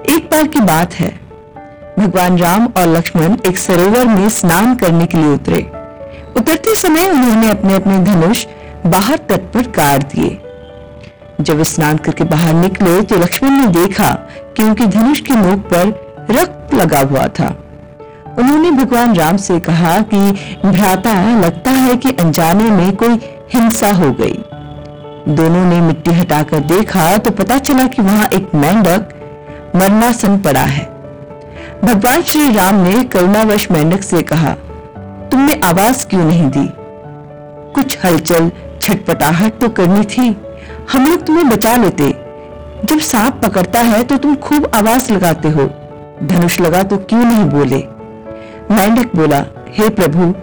एक बार की बात है। भगवान राम और लक्ष्मण एक सरोवर में स्नान करने के लिए उतरे। उतरते समय उन्होंने अपने अपने धनुष बाहर तट पर गाड़ दिए। जब स्नान करके बाहर निकले तो लक्ष्मण ने देखा कि उनके धनुष के नोक पर रक्त लगा हुआ था। उन्होंने भगवान राम से कहा कि, भ्राता, लगता है कि अनजाने में कोई हिंसा हो गई। दोनों ने मिट्टी हटाकर देखा तो पता चला कि वहाँ एक मेंढक मरनासन पड़ा है। भगवान श्री राम ने करुणावश मेंढक से कहा, तुमने आवाज़ क्यों नहीं दी? कुछ हलचल, छटपटाहट तो करनी थी। हम लोग तुम्हें बचा लेते। जब सांप पकड़ता है तो तुम खूब आवाज़ लगाते हो। धनुष लगा तो क्यों नहीं बोले? मेंढक बोला, हे प्रभु,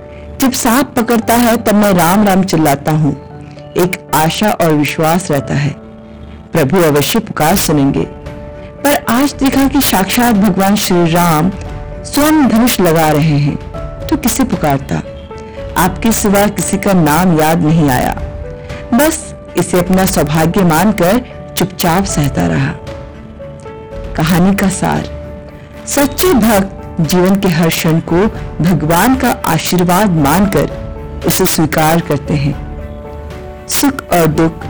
जब सांप पकड़ता है तब मैं राम राम चिल्लाता हूँ। एक आशा और विश्वास रहता है। प्रभु अवश्य पुकार सुनेंगे। पर आज देखा कि साक्षात भगवान श्री राम स्वयं धनुष लगा रहे हैं तो किसे पुकारता? आपके सिवा किसी का नाम याद नहीं आया। बस इसे अपना सौभाग्य मानकर चुपचाप सहता रहा। कहानी का सार, सच्चे भक्त जीवन के हर क्षण को भगवान का आशीर्वाद मानकर उसे स्वीकार करते हैं। सुख और दुख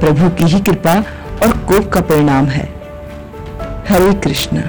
प्रभु की ही कृपा और कोप का परिणाम है। हरे कृष्णा